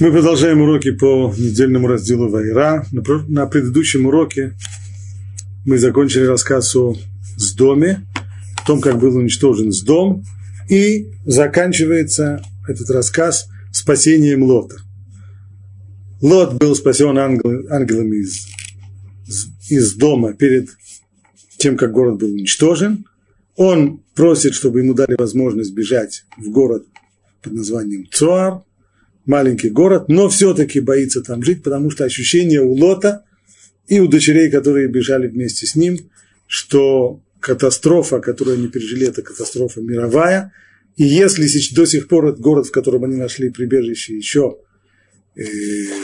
Мы продолжаем уроки по недельному разделу Вайра. На предыдущем уроке мы закончили рассказ о Сдоме, о том, как был уничтожен Сдом, и заканчивается этот рассказ спасением Лота. Лот был спасен ангел, ангелами из, из дома перед тем, как город был уничтожен. Он просит, чтобы ему дали возможность бежать в город под названием Цуар – маленький город, но все-таки боится там жить, потому что ощущение у Лота и у дочерей, которые бежали вместе с ним, что катастрофа, которую они пережили, это катастрофа мировая. И если до сих пор этот город, в котором они нашли прибежище, еще э,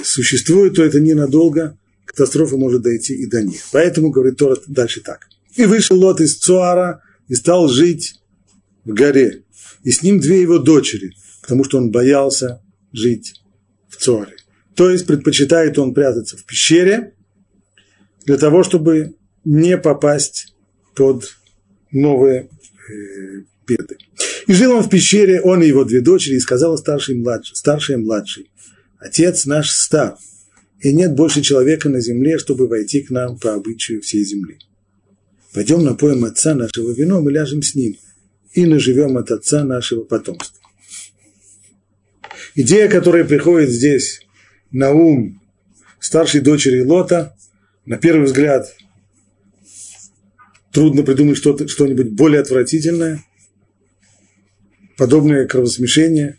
существует, то это ненадолго, катастрофа может дойти и до них. Поэтому, говорит Тора, дальше так. И вышел Лот из Цуара и стал жить в горе. И с ним две его дочери, потому что он боялся жить в Цоре. То есть предпочитает он прятаться в пещере для того, чтобы не попасть под новые э, беды. И жил он в пещере, он и его две дочери, и сказала старший и младший, старший и младший, отец наш стар, и нет больше человека на земле, чтобы войти к нам по обычаю всей земли. Пойдем напоим отца нашего вином и ляжем с ним, и наживем от отца нашего потомства. Идея, которая приходит здесь на ум старшей дочери Лота, на первый взгляд, трудно придумать что-то, что-нибудь более отвратительное, подобное кровосмешение,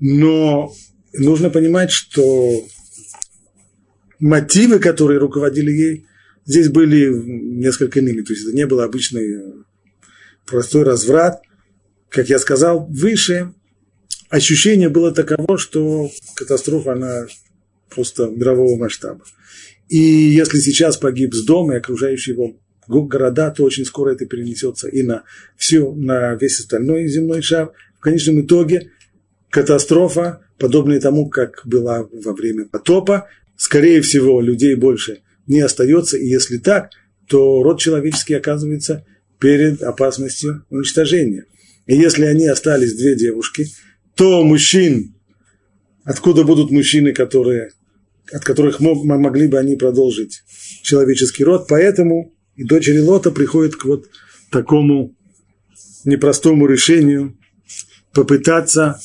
но нужно понимать, что мотивы, которые руководили ей, здесь были несколько иными. То есть это не был обычный простой разврат. Как я сказал выше, ощущение было таково, что катастрофа, она просто мирового масштаба. И если сейчас погиб с дома и окружающие его города, то очень скоро это перенесется и на, всю, на весь остальной земной шар. В конечном итоге катастрофа, подобная тому, как была во время потопа, скорее всего, людей больше не остается, и если так, то род человеческий оказывается перед опасностью уничтожения. И если они остались две девушки – то мужчин, откуда будут мужчины, которые, от которых мог, могли бы они продолжить человеческий род. Поэтому и дочери Лота приходят к вот такому непростому решению попытаться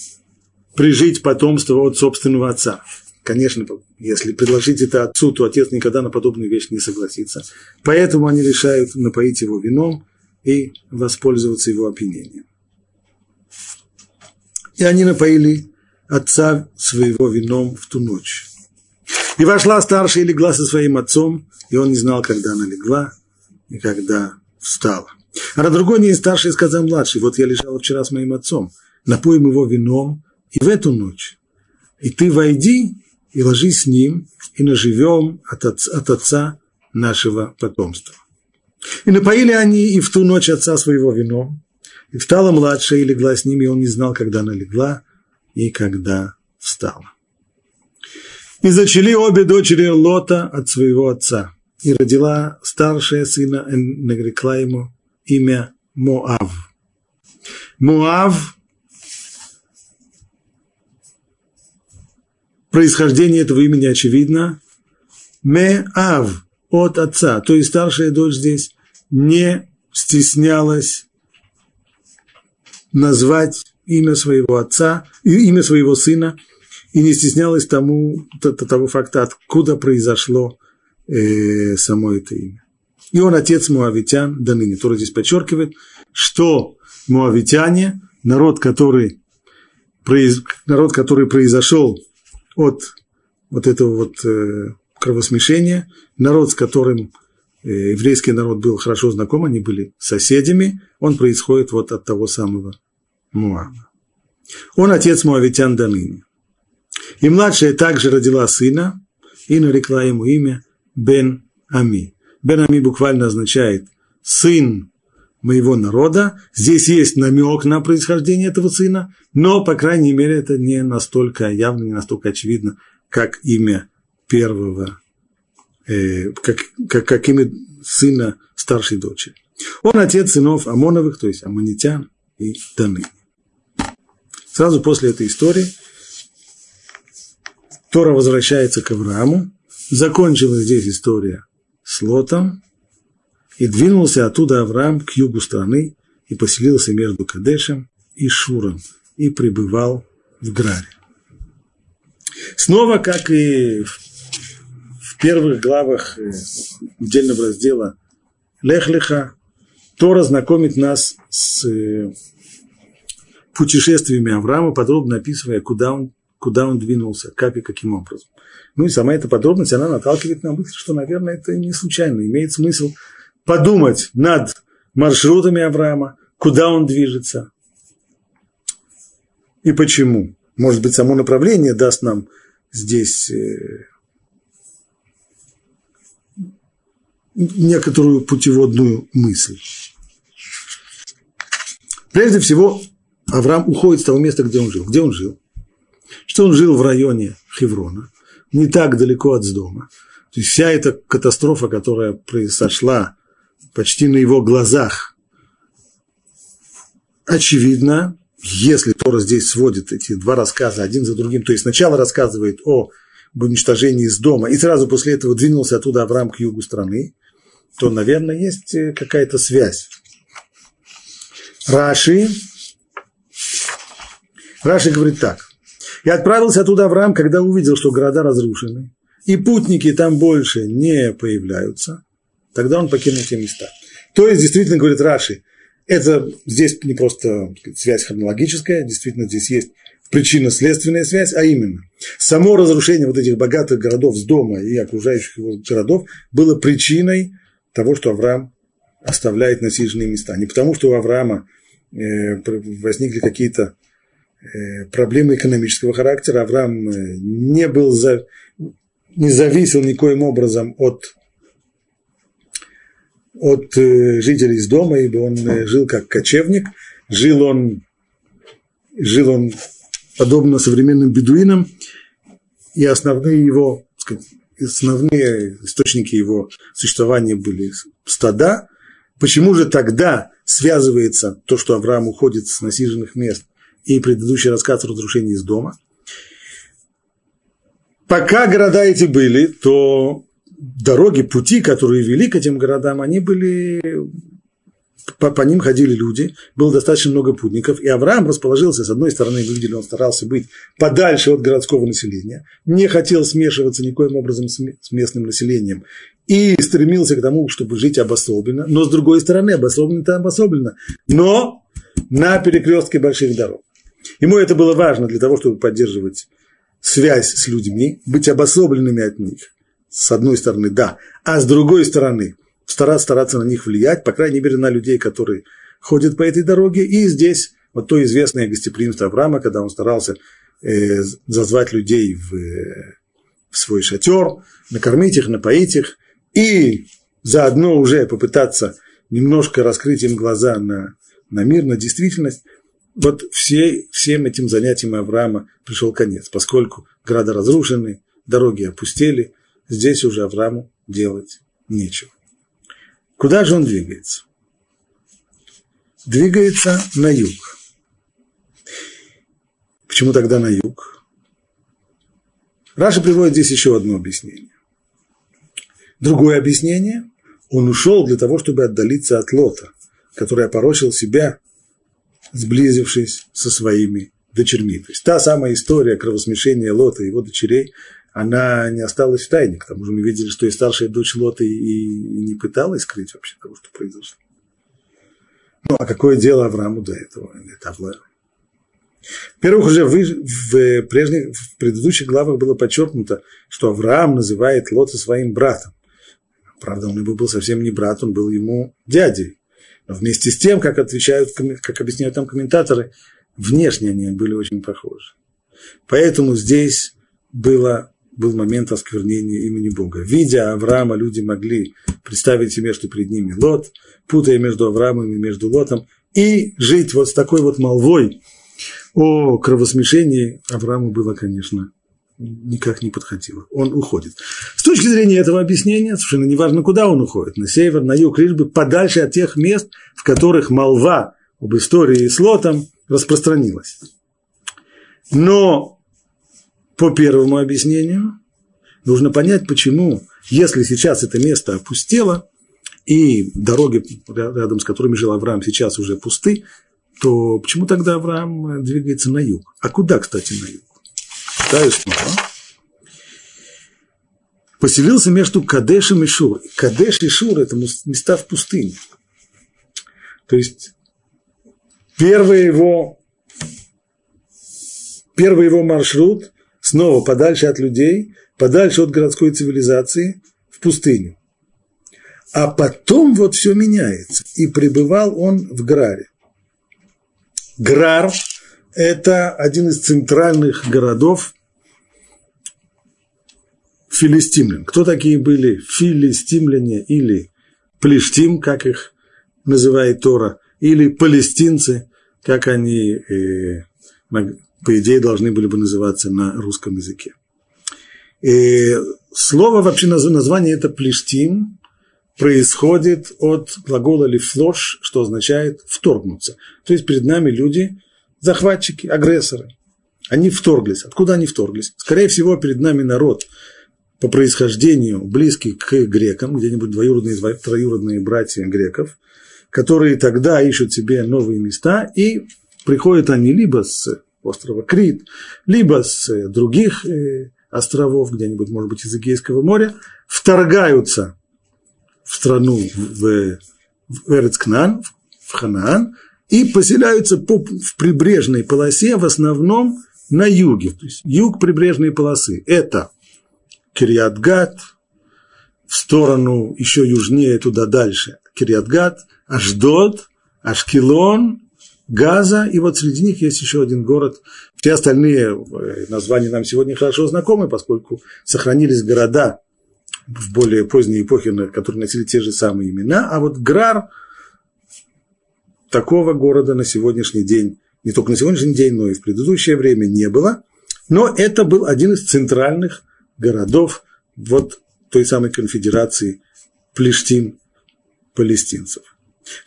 прижить потомство от собственного отца. Конечно, если предложить это отцу, то отец никогда на подобную вещь не согласится. Поэтому они решают напоить его вином и воспользоваться его опьянением и они напоили отца своего вином в ту ночь. И вошла старшая и легла со своим отцом, и он не знал, когда она легла и когда встала. А на другой день старший сказал младший, вот я лежал вчера с моим отцом, напоим его вином и в эту ночь. И ты войди и ложись с ним, и наживем от отца, от отца нашего потомства. И напоили они и в ту ночь отца своего вином, и встала младшая и легла с ним, и он не знал, когда она легла и когда встала. И зачали обе дочери Лота от своего отца. И родила старшая сына, и нарекла ему имя Моав. Моав происхождение этого имени очевидно. Меав от отца. То есть старшая дочь здесь не стеснялась назвать имя своего отца, имя своего сына, и не стеснялась тому, того факта, откуда произошло э, само это имя. И он отец муавитян до ныне. Тора здесь подчеркивает, что муавитяне, народ, который, народ, который произошел от вот этого вот э, кровосмешения, народ, с которым э, еврейский народ был хорошо знаком, они были соседями, он происходит вот от того самого Муава. Он отец Муавитян до. И младшая также родила сына и нарекла ему имя Бен Ами. Бен Ами буквально означает сын моего народа. Здесь есть намек на происхождение этого сына, но, по крайней мере, это не настолько явно, не настолько очевидно, как имя первого, э, как, как, как имя сына старшей дочери. Он отец сынов Амоновых, то есть аммонитян и Даны. Сразу после этой истории Тора возвращается к Аврааму, закончилась здесь история с Лотом, и двинулся оттуда Авраам к югу страны и поселился между Кадешем и Шуром, и пребывал в Граре. Снова, как и в первых главах э, отдельного раздела Лехлиха, Тора знакомит нас с э, путешествиями Авраама, подробно описывая, куда он, куда он двинулся, как и каким образом. Ну и сама эта подробность, она наталкивает на мысль, что, наверное, это не случайно. Имеет смысл подумать над маршрутами Авраама, куда он движется и почему. Может быть, само направление даст нам здесь э, некоторую путеводную мысль. Прежде всего, Авраам уходит с того места, где он жил. Где он жил? Что он жил в районе Хеврона, не так далеко от дома. То есть вся эта катастрофа, которая произошла почти на его глазах, очевидно, если Тора здесь сводит эти два рассказа один за другим, то есть сначала рассказывает о уничтожении из дома, и сразу после этого двинулся оттуда Авраам к югу страны, то, наверное, есть э, какая-то связь. Раши, Раши говорит так. «И отправился оттуда Авраам, когда увидел, что города разрушены, и путники там больше не появляются, тогда он покинул те места». То есть, действительно, говорит Раши, это здесь не просто связь хронологическая, действительно здесь есть причинно-следственная связь, а именно само разрушение вот этих богатых городов с дома и окружающих его городов было причиной того, что Авраам оставляет насиженные места. Не потому, что у Авраама э, возникли какие-то проблемы экономического характера. Авраам э, не был за, не зависел никоим образом от, от жителей из дома, ибо он жил как кочевник, жил он, жил он подобно современным бедуинам, и основные его основные источники его существования были стада. Почему же тогда связывается то, что Авраам уходит с насиженных мест и предыдущий рассказ о разрушении из дома? Пока города эти были, то дороги, пути, которые вели к этим городам, они были по, по ним ходили люди, было достаточно много путников, и Авраам расположился, с одной стороны, вы видели, он старался быть подальше от городского населения, не хотел смешиваться никоим образом с местным населением, и стремился к тому, чтобы жить обособленно, но с другой стороны, обособленно-то обособленно, но на перекрестке больших дорог. Ему это было важно для того, чтобы поддерживать связь с людьми, быть обособленными от них, с одной стороны, да, а с другой стороны – стараться, стараться на них влиять, по крайней мере, на людей, которые ходят по этой дороге. И здесь вот то известное гостеприимство Авраама, когда он старался э, зазвать людей в, э, в свой шатер, накормить их, напоить их, и заодно уже попытаться немножко раскрыть им глаза на, на мир, на действительность. Вот все, всем этим занятиям Авраама пришел конец, поскольку города разрушены, дороги опустели, здесь уже Аврааму делать нечего. Куда же он двигается? Двигается на юг. Почему тогда на юг? Раша приводит здесь еще одно объяснение. Другое объяснение – он ушел для того, чтобы отдалиться от Лота, который опорочил себя, сблизившись со своими дочерьми. То есть та самая история кровосмешения Лота и его дочерей, она не осталась в тайне. К тому же мы видели, что и старшая дочь Лота и не пыталась скрыть вообще того, что произошло. Ну, а какое дело Аврааму до этого? Это Авлаю. Во-первых, уже в, в, прежних, в предыдущих главах было подчеркнуто, что Авраам называет Лота своим братом. Правда, он ему был совсем не брат, он был ему дядей. Вместе с тем, как отвечают, как объясняют там комментаторы, внешне они были очень похожи. Поэтому здесь было был момент осквернения имени Бога. Видя Авраама, люди могли представить себе, что перед ними Лот, путая между Авраамом и между Лотом, и жить вот с такой вот молвой о кровосмешении Аврааму было, конечно, никак не подходило. Он уходит. С точки зрения этого объяснения, совершенно неважно, куда он уходит, на север, на юг, лишь бы подальше от тех мест, в которых молва об истории с Лотом распространилась. Но по первому объяснению, нужно понять, почему, если сейчас это место опустело, и дороги, рядом с которыми жил Авраам, сейчас уже пусты, то почему тогда Авраам двигается на юг? А куда, кстати, на юг? Читаю снова. Поселился между Кадешем и Шур. Кадеш и Шур – это места в пустыне. То есть, первый его, первый его маршрут снова подальше от людей, подальше от городской цивилизации, в пустыню. А потом вот все меняется. И пребывал он в Граре. Грар – это один из центральных городов филистимлян. Кто такие были филистимляне или плештим, как их называет Тора, или палестинцы, как они, э, по идее, должны были бы называться на русском языке. И слово вообще название это плештим, происходит от глагола лифлош, что означает вторгнуться. То есть перед нами люди, захватчики, агрессоры. Они вторглись. Откуда они вторглись? Скорее всего, перед нами народ по происхождению близкий к грекам, где-нибудь двоюродные, троюродные братья греков, которые тогда ищут себе новые места, и приходят они либо с острова Крит, либо с других э, островов, где-нибудь, может быть, из Эгейского моря, вторгаются в страну, в, в Эрцкнан, в Ханаан, и поселяются по, в прибрежной полосе в основном на юге. То есть юг прибрежной полосы – это Кириатгат, в сторону еще южнее туда дальше Кириатгат, Ашдод, Ашкелон, Газа, и вот среди них есть еще один город. Все остальные э, названия нам сегодня хорошо знакомы, поскольку сохранились города в более поздней эпохе, которые носили те же самые имена, а вот Грар такого города на сегодняшний день, не только на сегодняшний день, но и в предыдущее время не было, но это был один из центральных городов вот той самой конфедерации Плештин палестинцев.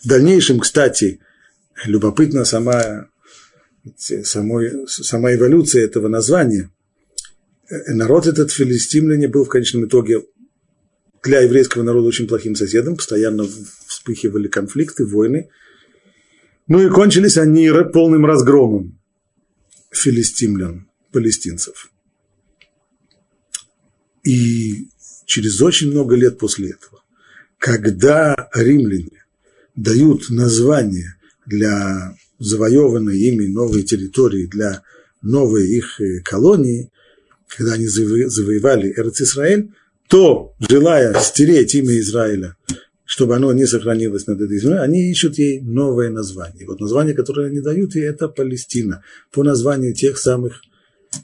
В дальнейшем, кстати, любопытна сама, самой, сама эволюция этого названия. Народ этот филистимляне был в конечном итоге для еврейского народа очень плохим соседом, постоянно вспыхивали конфликты, войны. Ну и кончились они полным разгромом филистимлян, палестинцев. И через очень много лет после этого, когда римляне дают название для завоеванной ими новой территории, для новой их э, колонии, когда они завоевали Эрцисраэль, то, желая стереть имя Израиля, чтобы оно не сохранилось над этой землей, они ищут ей новое название. И вот название, которое они дают ей, это Палестина, по названию тех самых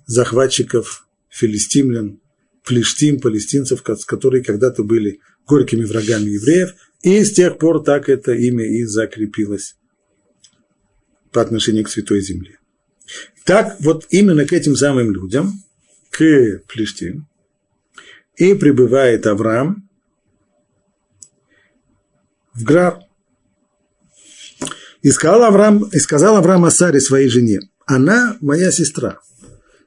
захватчиков филистимлян, плештим, палестинцев, которые когда-то были горькими врагами евреев, и с тех пор так это имя и закрепилось по отношению к Святой Земле. Так вот именно к этим самым людям, к плештим, и прибывает Авраам в Грар. И сказал Авраам, и сказал Авраам Асаре своей жене, она моя сестра.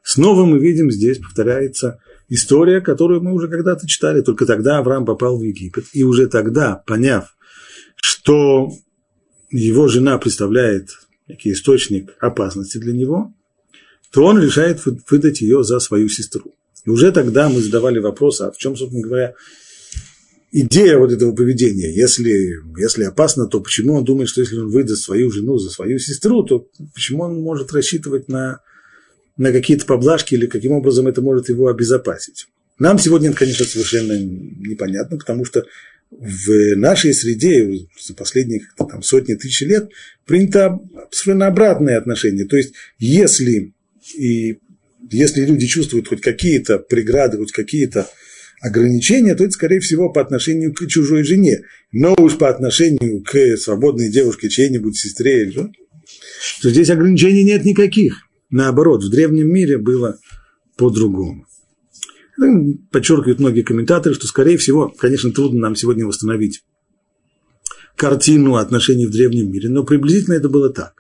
Снова мы видим здесь, повторяется история, которую мы уже когда-то читали, только тогда Авраам попал в Египет. И уже тогда, поняв, что его жена представляет некий источник опасности для него, то он решает выдать ее за свою сестру. И уже тогда мы задавали вопрос, а в чем, собственно говоря, идея вот этого поведения. Если, если опасно, то почему он думает, что если он выдаст свою жену за свою сестру, то почему он может рассчитывать на, на какие-то поблажки или каким образом это может его обезопасить? Нам сегодня это, конечно, совершенно непонятно, потому что в нашей среде за последние там, сотни тысяч лет принято совершенно обратное отношение. То есть, если и если люди чувствуют хоть какие-то преграды, хоть какие-то ограничения, то это, скорее всего, по отношению к чужой жене. Но уж по отношению к свободной девушке, чьей-нибудь сестре, то здесь ограничений нет никаких. Наоборот, в древнем мире было по-другому. Подчеркивают многие комментаторы, что, скорее всего, конечно, трудно нам сегодня восстановить картину отношений в древнем мире, но приблизительно это было так.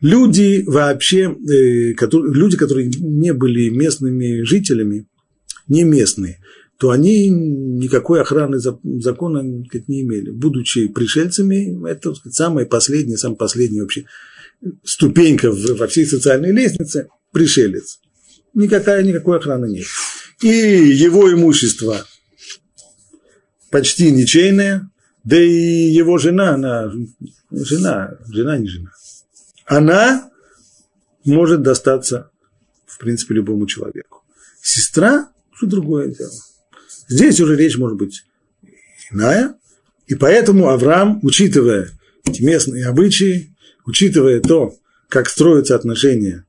люди вообще, э, люди, которые не были местными жителями, не местные, то они никакой охраны закона не имели. Будучи пришельцами, это сказать, самая последняя, самая последняя вообще ступенька во всей социальной лестнице – пришелец. Никакая, никакой охраны нет. И его имущество почти ничейное, да и его жена, она жена, жена не жена, она может достаться, в принципе, любому человеку. Сестра – что другое дело. Здесь уже речь может быть иная, и поэтому Авраам, учитывая эти местные обычаи, учитывая то, как строятся отношения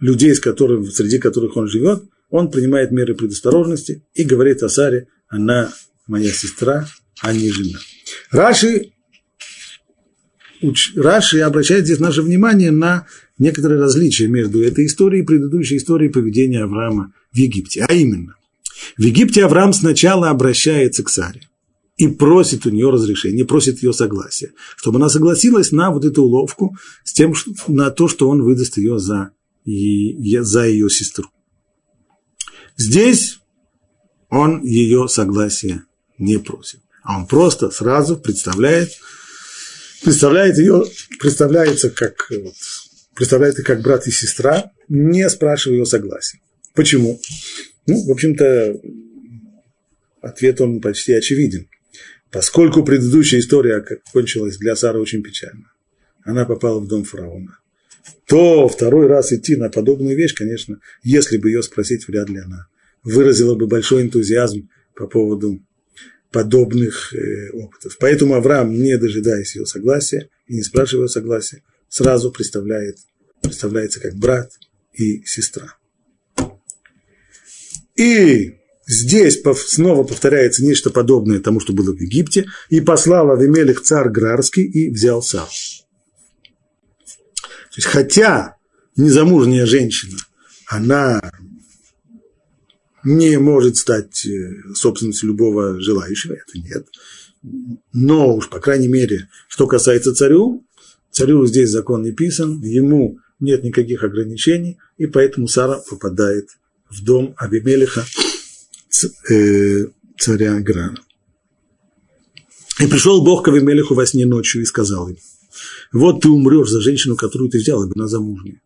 людей, с которыми, среди которых он живет, он принимает меры предосторожности и говорит о Саре, она моя сестра, а не жена. Раши, уч, Раши обращает здесь наше внимание на некоторые различия между этой историей и предыдущей историей поведения Авраама в Египте. А именно, в Египте Авраам сначала обращается к Саре и просит у нее разрешения, просит ее согласия, чтобы она согласилась на вот эту уловку с тем, на то, что он выдаст ее за, за ее сестру. Здесь он ее согласия не просит, а он просто сразу представляет, представляет ее, представляется как, вот, представляет ее как брат и сестра, не спрашивая ее согласия. Почему? Ну, в общем-то, ответ он почти очевиден. Поскольку предыдущая история кончилась для Сары очень печально, она попала в дом фараона, то второй раз идти на подобную вещь, конечно, если бы ее спросить, вряд ли она выразила бы большой энтузиазм по поводу подобных э, опытов. Поэтому Авраам, не дожидаясь ее согласия и не спрашивая ее согласия, сразу представляет, представляется как брат и сестра. И Здесь снова повторяется нечто подобное тому, что было в Египте. И послал Авимелих царь Грарский и взял сам. То есть, хотя незамужняя женщина, она не может стать э, собственностью любого желающего, это нет. Но уж, по крайней мере, что касается царю, царю здесь закон не писан, ему нет никаких ограничений, и поэтому Сара попадает в дом Абимелиха, Э, царя Грана. И пришел Бог к Авимелеху во сне ночью и сказал им, вот ты умрешь за женщину, которую ты взял, ибо она замужняя.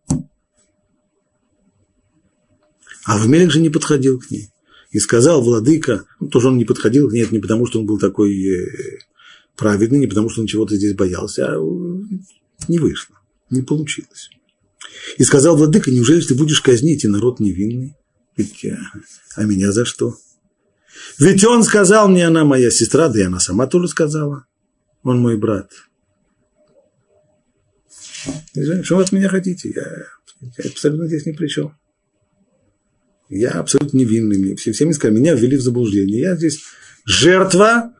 А Авимелех же не подходил к ней. И сказал владыка, ну, тоже он не подходил это не потому, что он был такой э, праведный, не потому, что он чего-то здесь боялся, а не вышло, не получилось. И сказал владыка, неужели ты будешь казнить и народ невинный? Ведь, а меня за что? Ведь он сказал мне, она моя сестра, да и она сама тоже сказала. Он мой брат. Что вы от меня хотите? Я, я абсолютно здесь ни при чем. Я абсолютно невинный. Мне все, все сказали, меня ввели в заблуждение. Я здесь жертва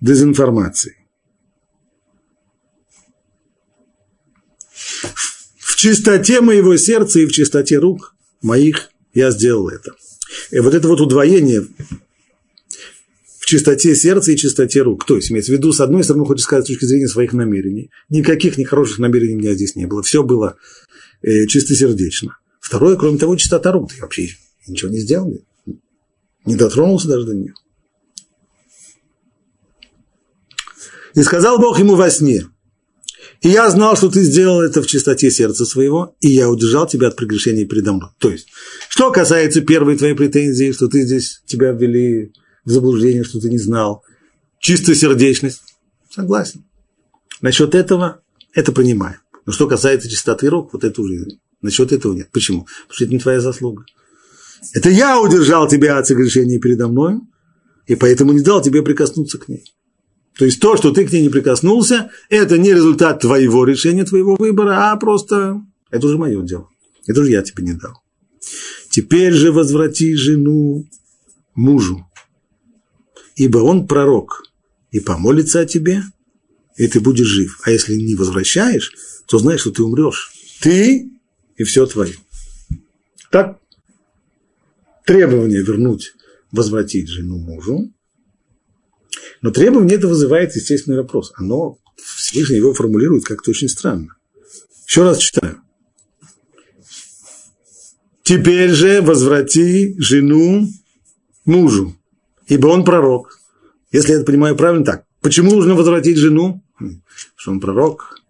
дезинформации. В чистоте моего сердца и в чистоте рук моих я сделал это. И вот это вот удвоение в чистоте сердца и чистоте рук. То есть, имеется в виду, с одной стороны, хочется сказать, с точки зрения своих намерений. Никаких нехороших намерений у меня здесь не было. Все было э, чистосердечно. Второе, кроме того, чистота рук. Ты вообще ничего не сделал. Не дотронулся даже до нее. И сказал Бог ему во сне – и я знал, что ты сделал это в чистоте сердца своего, и я удержал тебя от прегрешений передо мной. То есть, что касается первой твоей претензии, что ты здесь, тебя ввели в заблуждение, что ты не знал, чистосердечность, согласен. Насчет этого, это понимаю. Но что касается чистоты рук, вот это уже, насчет этого нет. Почему? Потому что это не твоя заслуга. Это я удержал тебя от согрешения передо мной, и поэтому не дал тебе прикоснуться к ней. То есть то, что ты к ней не прикоснулся, это не результат твоего решения, твоего выбора, а просто это уже мое дело. Это уже я тебе не дал. Теперь же возврати жену мужу, ибо он пророк, и помолится о тебе, и ты будешь жив. А если не возвращаешь, то знаешь, что ты умрешь. Ты и все твое. Так, требование вернуть, возвратить жену мужу, но требование это вызывает естественный вопрос. Оно, Всевышний его формулирует как-то очень странно. Еще раз читаю. Теперь же возврати жену мужу, ибо он пророк. Если я это понимаю правильно, так. Почему нужно возвратить жену? Хм, что он пророк.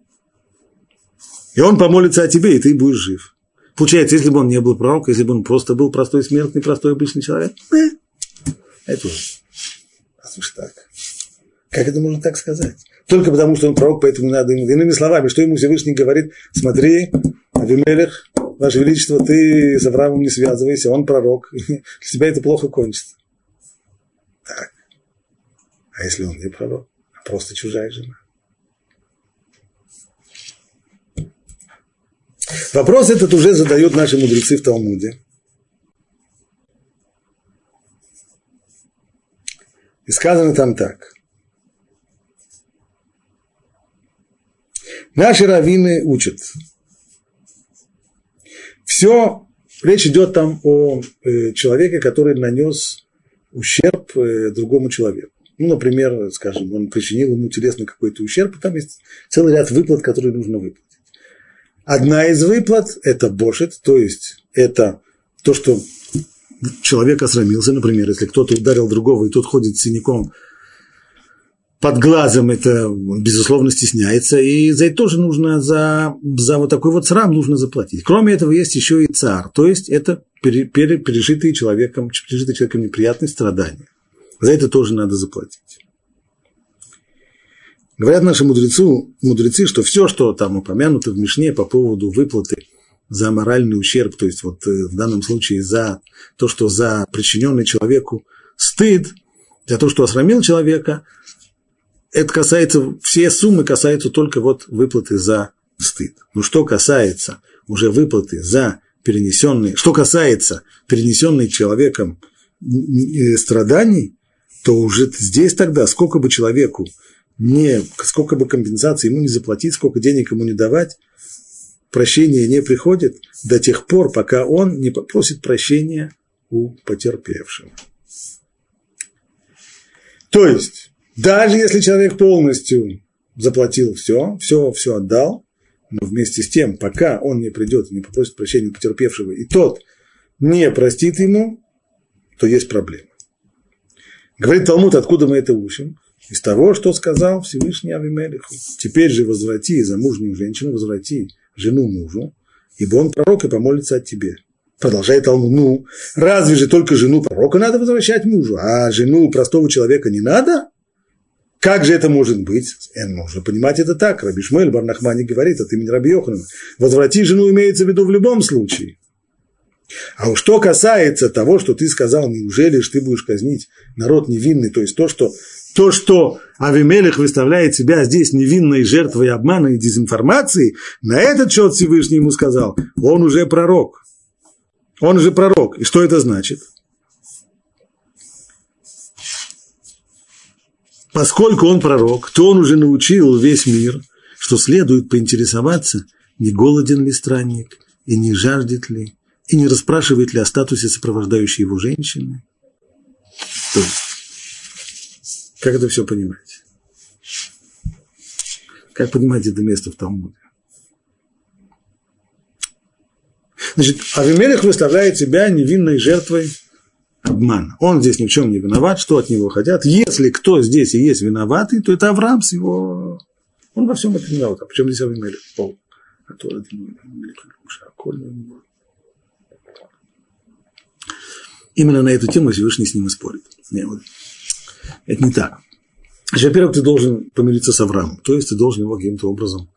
И он помолится о тебе, и ты будешь жив. Получается, если бы он не был пророк, если бы он просто был простой смертный, простой обычный человек, э, это уже. Слушай, так. Как это можно так сказать? Только потому, что он пророк, поэтому надо ему. Иными словами, что ему Всевышний говорит, смотри, Авимелех, Ваше Величество, ты с Авраамом не связывайся, он пророк. Для тебя это плохо кончится. Так. А если он не пророк, а просто чужая жена? Вопрос этот уже задают наши мудрецы в Талмуде. И сказано там так. Наши раввины учат, все, речь идет там о э, человеке, который нанес ущерб э, другому человеку. Ну, например, скажем, он причинил ему телесно какой-то ущерб, и там есть целый ряд выплат, которые нужно выплатить. Одна из выплат – это бошет, то есть это то, что человек осрамился, например, если кто-то ударил другого, и тот ходит с синяком под глазом это, безусловно, стесняется, и за это тоже нужно, за, за вот такой вот срам нужно заплатить. Кроме этого, есть еще и царь, то есть это пере, пере, пережитые человеком, пережитые человеком неприятные страдания. За это тоже надо заплатить. Говорят наши мудрецу, мудрецы, что все, что там упомянуто в Мишне по поводу выплаты за моральный ущерб, то есть вот э, в данном случае за то, что за причиненный человеку стыд, за то, что осрамил человека – это касается, все суммы касаются только вот выплаты за стыд. Но что касается уже выплаты за перенесенные, что касается перенесенные человеком страданий, то уже здесь тогда, сколько бы человеку не, сколько бы компенсации ему не заплатить, сколько денег ему не давать, прощение не приходит до тех пор, пока он не попросит прощения у потерпевшего. То есть, даже если человек полностью заплатил все, все, все отдал, но вместе с тем, пока он не придет и не попросит прощения у потерпевшего, и тот не простит ему, то есть проблема. Говорит Талмуд, откуда мы это учим? Из того, что сказал Всевышний Авимелиху. Теперь же возврати замужнюю женщину, возврати жену мужу, ибо он пророк и помолится от тебе. Продолжает Талмуд, ну, разве же только жену пророка надо возвращать мужу, а жену простого человека не надо? Как же это может быть? Э, нужно понимать это так. Раби Шмель Барнахмани говорит от имени Раби Йоханана. Возврати жену имеется в виду в любом случае. А уж что касается того, что ты сказал, неужели ж ты будешь казнить народ невинный, то есть то, что, то, что Авимелех выставляет себя здесь невинной жертвой обмана и дезинформации, на этот счет Всевышний ему сказал, он уже пророк. Он уже пророк. И что это значит? Поскольку он пророк, то он уже научил весь мир, что следует поинтересоваться, не голоден ли странник, и не жаждет ли, и не расспрашивает ли о статусе сопровождающей его женщины. То есть, как это все понимать? Как понимать это место в Талмуде? Значит, Авимелех выставляет себя невинной жертвой обман. Он здесь ни в чем не виноват, что от него хотят. Если кто здесь и есть виноватый, то это Авраам с его... Он во всем этом виноват. А почему здесь Авимелех? Пол. А то Именно на эту тему Всевышний с ним и спорит. Не, вот. Это не так. Во-первых, ты должен помириться с Авраамом, то есть ты должен его каким-то образом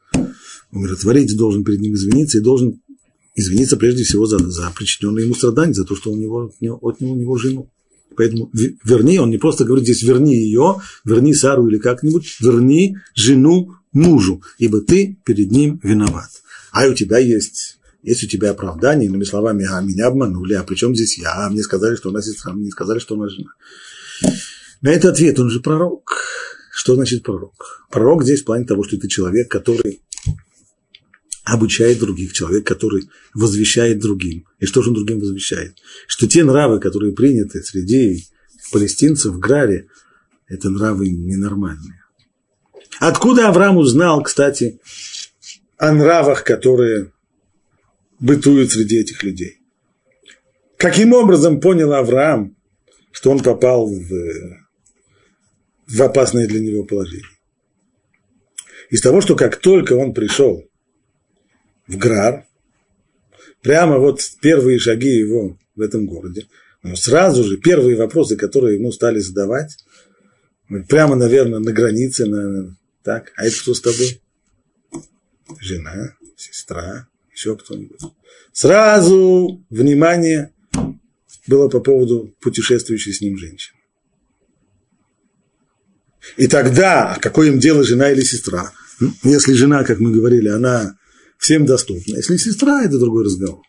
умиротворить, должен перед ним извиниться и должен извиниться прежде всего за, за причиненные ему страдания, за то, что у него, отнял у него жену. Поэтому верни, он не просто говорит здесь верни ее, верни Сару или как-нибудь, верни жену мужу, ибо ты перед ним виноват. А у тебя есть, есть у тебя оправдание, иными словами, а меня обманули, а при чем здесь я, а мне сказали, что у нас сестра, мне сказали, что у нас жена. На это ответ, он же пророк. Что значит пророк? Пророк здесь в плане того, что это человек, который обучает других, человек, который возвещает другим. И что же он другим возвещает? Что те нравы, которые приняты среди палестинцев в Граре, это нравы ненормальные. Откуда Авраам узнал, кстати, о нравах, которые бытуют среди этих людей. Каким образом понял Авраам, что он попал в, в опасное для него положение? Из того, что как только он пришел в Грар, прямо вот первые шаги его в этом городе, но сразу же первые вопросы, которые ему стали задавать, прямо, наверное, на границе, на, так, а это кто с тобой? Жена, сестра, еще кто-нибудь. Сразу внимание было по поводу путешествующей с ним женщины. И тогда, а какое им дело жена или сестра? Ну, если жена, как мы говорили, она всем доступна. Если сестра, это другой разговор.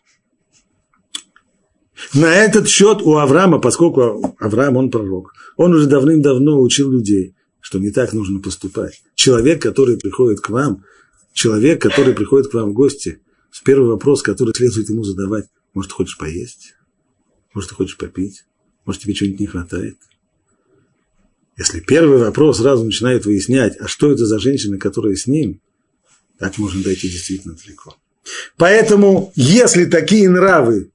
На этот счет у Авраама, поскольку Авраам, он пророк, он уже давным-давно учил людей, что не так нужно поступать. Человек, который приходит к вам, человек, который приходит к вам в гости, первый вопрос, который следует ему задавать, может, ты хочешь поесть? Может, ты хочешь попить? Может, тебе чего-нибудь не хватает? Если первый вопрос сразу начинает выяснять, а что это за женщина, которая с ним, так можно дойти действительно далеко. Поэтому, если такие нравы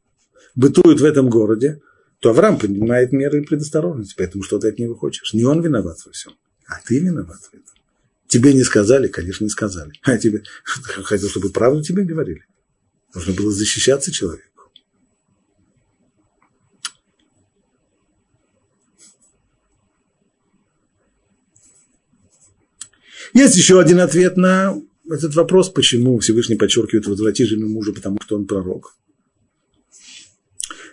бытуют в этом городе, то Авраам принимает меры предосторожности, поэтому что ты от него хочешь. Не он виноват во всем, а ты виноват в этом. Тебе не сказали, конечно, не сказали. А тебе хотел, чтобы правду тебе говорили. Нужно было защищаться человеку. Есть еще один ответ на этот вопрос, почему Всевышний подчеркивает возврати жену мужа, потому что он пророк.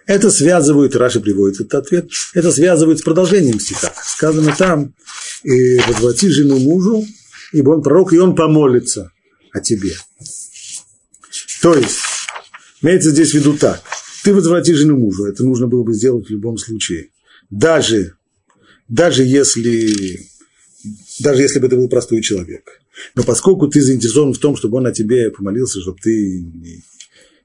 Это связывает, Раши приводит этот ответ, это связывает с продолжением стиха. Сказано там, и возврати жену мужу, ибо он пророк, и он помолится о тебе. То есть, имеется здесь в виду так, ты возврати жену мужу, это нужно было бы сделать в любом случае. Даже, даже если, даже если бы это был простой человек. Но поскольку ты заинтересован в том, чтобы он о тебе помолился, чтобы ты не,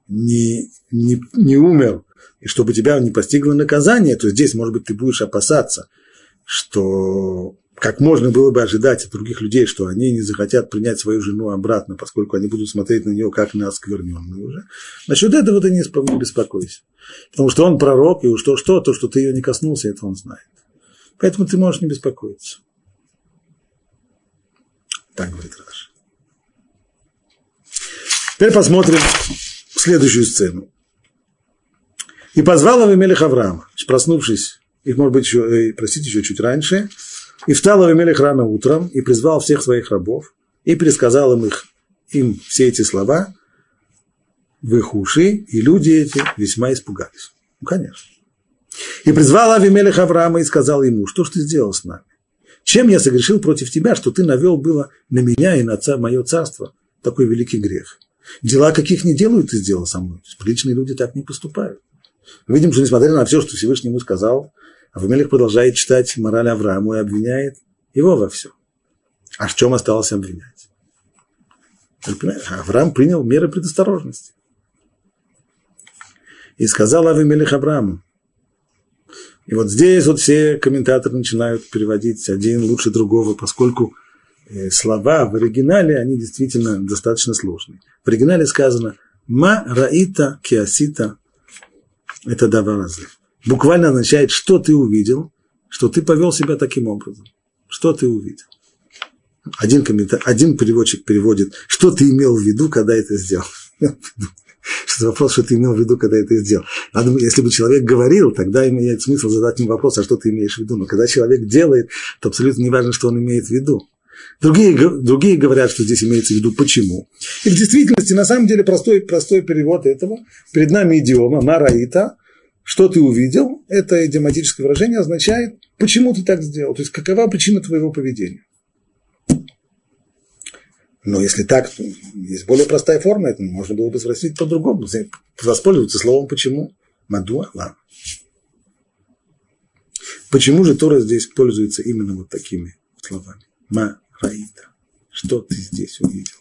не, не, не умер, и чтобы тебя не постигло наказание, то здесь, может быть, ты будешь опасаться, что как можно было бы ожидать от других людей, что они не захотят принять свою жену обратно, поскольку они будут смотреть на нее как на оскверненную уже. Насчет этого ты не беспокойся. Потому что он пророк, и уж то, что, то, что ты ее не коснулся, это он знает. Поэтому ты можешь не беспокоиться. Так говорит Раш. Теперь посмотрим следующую сцену. И позвал Авимелех Авраама, проснувшись, их, может быть, еще, э, простите, еще чуть раньше, и встал Авимелех рано утром и призвал всех своих рабов и пересказал им, их, им все эти слова в их уши, и люди эти весьма испугались. Ну, конечно. И призвал Авимелех Авраама и сказал ему, что ж ты сделал с нами? Чем я согрешил против тебя, что ты навел было на меня и на мое царство такой великий грех? Дела каких не делают, ты сделал со мной. Приличные люди так не поступают. Видим, что несмотря на все, что Всевышний ему сказал, Авимелех продолжает читать мораль Аврааму и обвиняет его во всем. А в чем осталось обвинять? Авраам принял меры предосторожности. И сказал Авимелех Аврааму. И вот здесь вот все комментаторы начинают переводить один лучше другого, поскольку э, слова в оригинале, они действительно достаточно сложные. В оригинале сказано «Ма раита киасита это даваразы. Буквально означает, что ты увидел, что ты повел себя таким образом. Что ты увидел. Один, комментар... один переводчик переводит, что ты имел в виду, когда это сделал. Что вопрос, что ты имел в виду, когда это сделал. Надо, если бы человек говорил, тогда имеет смысл задать ему вопрос, а что ты имеешь в виду. Но когда человек делает, то абсолютно не важно, что он имеет в виду. Другие, другие говорят, что здесь имеется в виду почему. И в действительности, на самом деле, простой, простой перевод этого. Перед нами идиома мараита. Что ты увидел? Это идиоматическое выражение означает, почему ты так сделал. То есть, какова причина твоего поведения. Но если так, есть более простая форма, это можно было бы спросить по-другому, воспользоваться словом «почему». Мадуа, ладно. Почему же Тора здесь пользуется именно вот такими словами? Ма Раита. Что ты здесь увидел?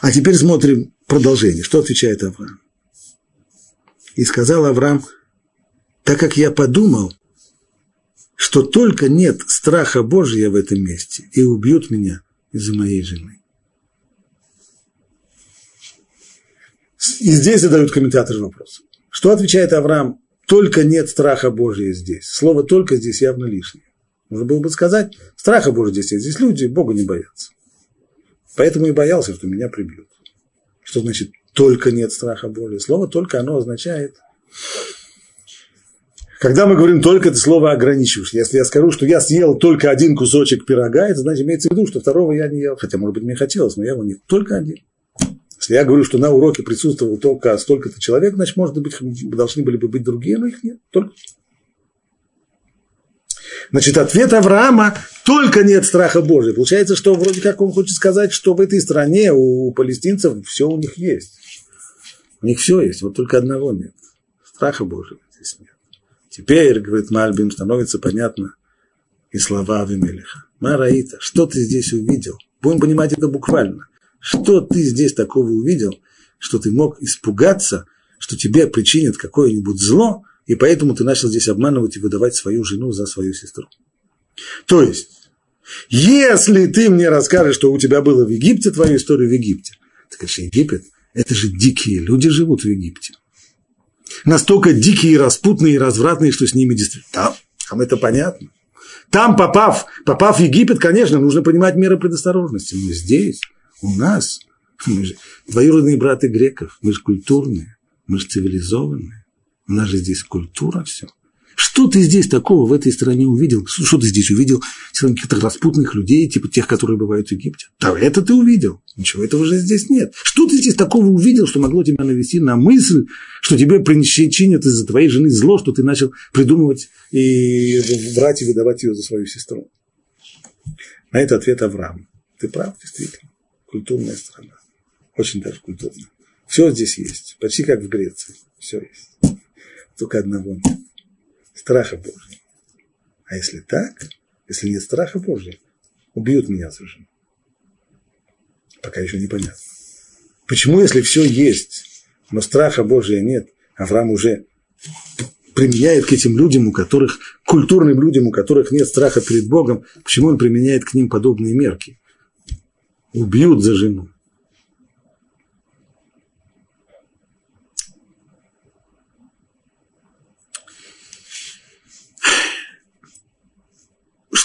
А теперь смотрим продолжение. Что отвечает Авраам? И сказал Авраам, так как я подумал, что только нет страха Божия в этом месте, и убьют меня из-за моей жены. И здесь задают комментаторы вопрос. Что отвечает Авраам? Только нет страха Божия здесь. Слово «только» здесь явно лишнее. Можно было бы сказать, страха Божия здесь нет. Здесь люди Бога не боятся. Поэтому и боялся, что меня прибьют. Что значит «только нет страха Божия»? Слово «только» оно означает когда мы говорим только это слово ограничиваешь, если я скажу, что я съел только один кусочек пирога, это значит имеется в виду, что второго я не ел. Хотя, может быть, мне хотелось, но я его не Только один. Если я говорю, что на уроке присутствовал только столько-то человек, значит, может быть, должны были бы быть другие, но их нет. Только. Значит, ответ Авраама – только нет страха Божия. Получается, что вроде как он хочет сказать, что в этой стране у палестинцев все у них есть. У них все есть, вот только одного нет. Страха Божия здесь нет. Теперь, говорит Мальбим, становится понятно и слова Авимелиха. Мараита, что ты здесь увидел? Будем понимать это буквально. Что ты здесь такого увидел, что ты мог испугаться, что тебе причинят какое-нибудь зло, и поэтому ты начал здесь обманывать и выдавать свою жену за свою сестру. То есть, если ты мне расскажешь, что у тебя было в Египте, твою историю в Египте, ты говоришь, Египет, это же дикие люди живут в Египте настолько дикие, распутные и развратные, что с ними действительно... Там, там это понятно. Там, попав, попав в Египет, конечно, нужно понимать меры предосторожности. Но здесь, у нас, мы же двоюродные браты греков, мы же культурные, мы же цивилизованные. У нас же здесь культура все. Что ты здесь такого в этой стране увидел? Что ты здесь увидел? Каких-то распутных людей, типа тех, которые бывают в Египте. Да, это ты увидел. Ничего этого же здесь нет. Что ты здесь такого увидел, что могло тебя навести на мысль, что тебе чинят из-за твоей жены зло, что ты начал придумывать и брать и выдавать ее за свою сестру? На это ответ Авраам. Ты прав, действительно. Культурная страна. Очень даже культурная. Все здесь есть. Почти как в Греции. Все есть. Только одного нет страха Божьего. А если так, если нет страха Божьего, убьют меня совершенно. Пока еще непонятно. Почему, если все есть, но страха Божия нет, Авраам уже применяет к этим людям, у которых, культурным людям, у которых нет страха перед Богом, почему он применяет к ним подобные мерки? Убьют за жену.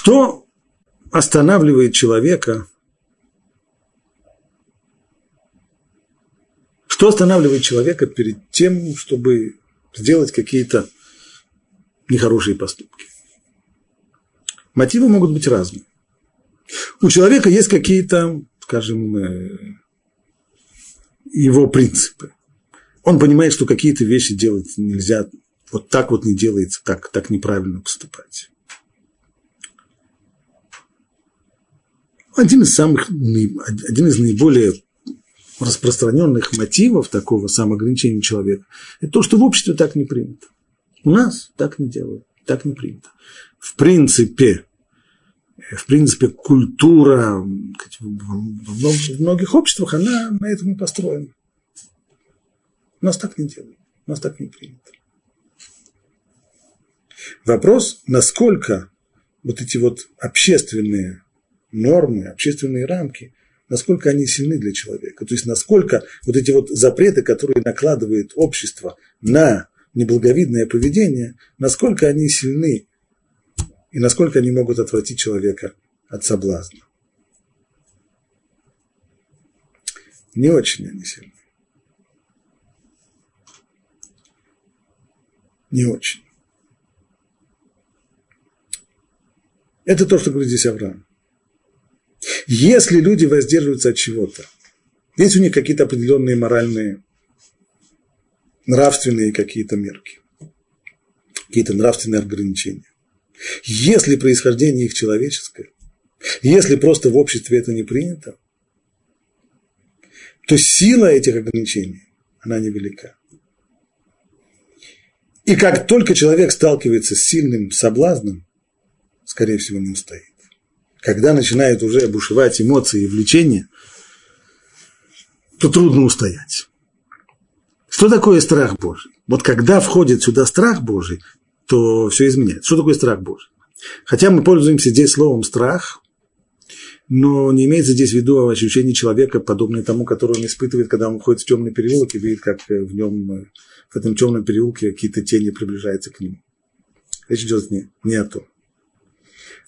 Что останавливает человека? Что останавливает человека перед тем, чтобы сделать какие-то нехорошие поступки? Мотивы могут быть разные. У человека есть какие-то, скажем, э, его принципы. Он понимает, что какие-то вещи делать нельзя, вот так вот не делается, так, так неправильно поступать. Один из самых, один из наиболее распространенных мотивов такого самоограничения человека – это то, что в обществе так не принято. У нас так не делают, так не принято. В принципе, в принципе, культура в многих обществах, она на этом и построена. У нас так не делают, у нас так не принято. Вопрос, насколько вот эти вот общественные нормы, общественные рамки, насколько они сильны для человека. То есть насколько вот эти вот запреты, которые накладывает общество на неблаговидное поведение, насколько они сильны и насколько они могут отвратить человека от соблазна. Не очень они сильны. Не очень. Это то, что говорит здесь Авраам. Если люди воздерживаются от чего-то, есть у них какие-то определенные моральные, нравственные какие-то мерки, какие-то нравственные ограничения. Если происхождение их человеческое, если просто в обществе это не принято, то сила этих ограничений, она невелика. И как только человек сталкивается с сильным соблазном, скорее всего, не устоит когда начинают уже бушевать эмоции и влечения, то трудно устоять. Что такое страх Божий? Вот когда входит сюда страх Божий, то все изменяется. Что такое страх Божий? Хотя мы пользуемся здесь словом страх, Но не имеется здесь в виду ощущение человека, подобное тому, которое он испытывает, когда он ходит в темный переулок и видит, как в нем, в этом темном переулке какие-то тени приближаются к нему. Речь идет не, не о том.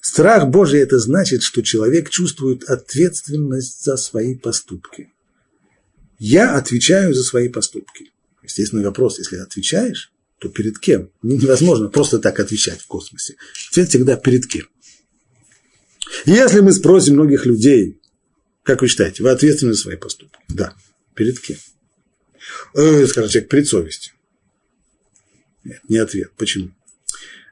Страх Божий – это значит, что человек чувствует ответственность за свои поступки. Я отвечаю за свои поступки. Естественный вопрос, если отвечаешь, то перед кем? Невозможно просто так отвечать в космосе. Ответ всегда перед кем. Если мы спросим многих людей, как вы считаете, вы ответственны за свои поступки? Да. Перед кем? Э, скажет человек, перед совестью. Нет, не ответ. Почему?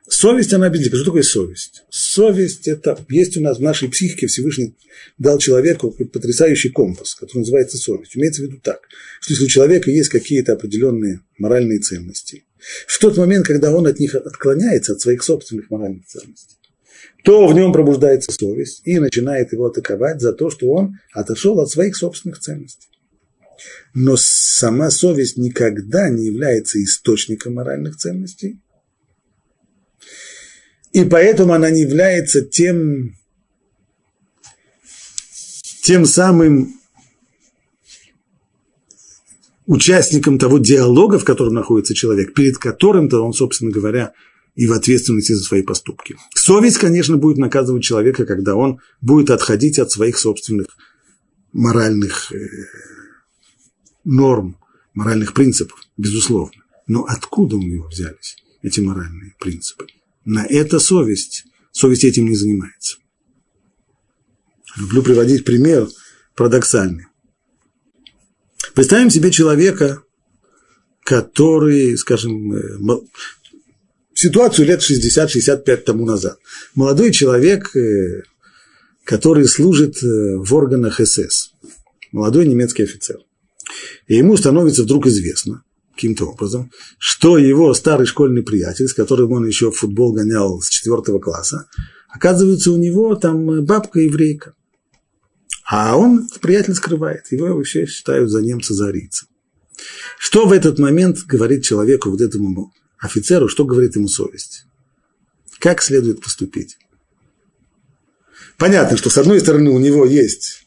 Совесть, она безлика. Что такое совесть? Совесть – это есть у нас в нашей психике Всевышний дал человеку потрясающий компас, который называется совесть. Имеется в виду так, что если у человека есть какие-то определенные моральные ценности, в тот момент, когда он от них отклоняется, от своих собственных моральных ценностей, то в нем пробуждается совесть и начинает его атаковать за то, что он отошел от своих собственных ценностей. Но сама совесть никогда не является источником моральных ценностей, и поэтому она не является тем, тем самым участником того диалога, в котором находится человек, перед которым-то он, собственно говоря, и в ответственности за свои поступки. Совесть, конечно, будет наказывать человека, когда он будет отходить от своих собственных моральных э, норм, моральных принципов, безусловно. Но откуда у него взялись эти моральные принципы? на это совесть. Совесть этим не занимается. Люблю приводить пример парадоксальный. Представим себе человека, который, скажем, э, ситуацию лет 60-65 тому назад. Молодой человек, э, который служит э, в органах СС. Молодой немецкий офицер. И ему становится вдруг известно, каким-то образом, что его старый школьный приятель, с которым он еще в футбол гонял с четвертого класса, оказывается, у него там бабка-еврейка. А он, приятель, скрывает. Его вообще считают за немца, за арийца. Что в этот момент говорит человеку, вот этому офицеру, что говорит ему совесть? Как следует поступить? Понятно, что с одной стороны у него есть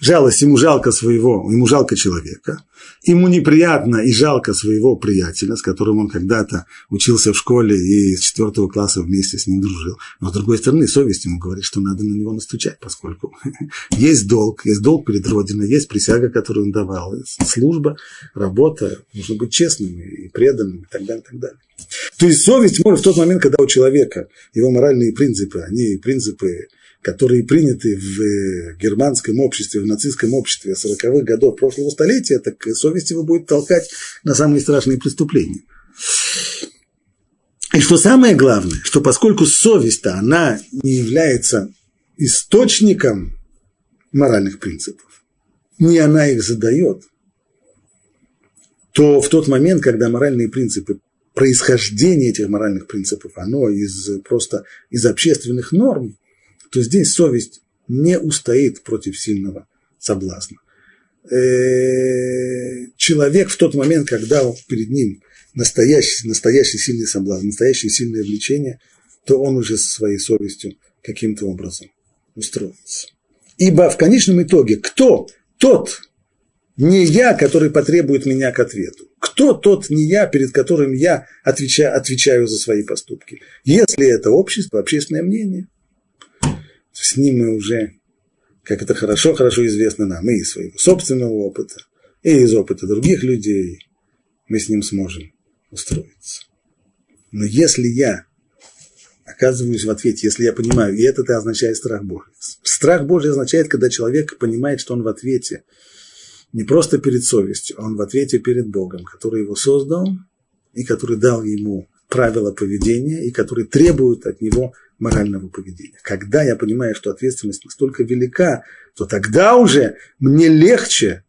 жалость, ему жалко своего, ему жалко человека, ему неприятно и жалко своего приятеля, с которым он когда-то учился в школе и с четвертого класса вместе с ним дружил. Но с другой стороны, совесть ему говорит, что надо на него настучать, поскольку есть долг, есть долг перед Родиной, есть присяга, которую он давал, служба, работа, нужно быть честным и преданным и так далее, и так далее. То есть совесть может в тот момент, когда у человека его моральные принципы, они принципы которые приняты в э, германском обществе, в нацистском обществе 40-х годов прошлого столетия, так совесть его будет толкать на самые страшные преступления. И что самое главное, что поскольку совесть-то, она не является источником моральных принципов, не она их задает, то в тот момент, когда моральные принципы, происхождение этих моральных принципов, оно из, просто из общественных норм, то здесь совесть не устоит против сильного соблазна. Э, человек в тот момент, когда перед ним настоящий, настоящий сильный соблазн, настоящее сильное влечение, то он уже со своей совестью каким-то образом устроится. Ибо в конечном итоге кто тот, не я, который потребует меня к ответу? Кто тот не я, перед которым я отвечаю, отвечаю за свои поступки? Если это общество, общественное мнение, с ним мы уже, как это хорошо, хорошо известно нам, и из своего собственного опыта, и из опыта других людей, мы с ним сможем устроиться. Но если я оказываюсь в ответе, если я понимаю, и это -то означает страх Божий. Страх Божий означает, когда человек понимает, что он в ответе не просто перед совестью, а он в ответе перед Богом, который его создал и который дал ему правила поведения и который требует от него морального поведения. Когда я понимаю, что ответственность настолько велика, то тогда уже мне легче,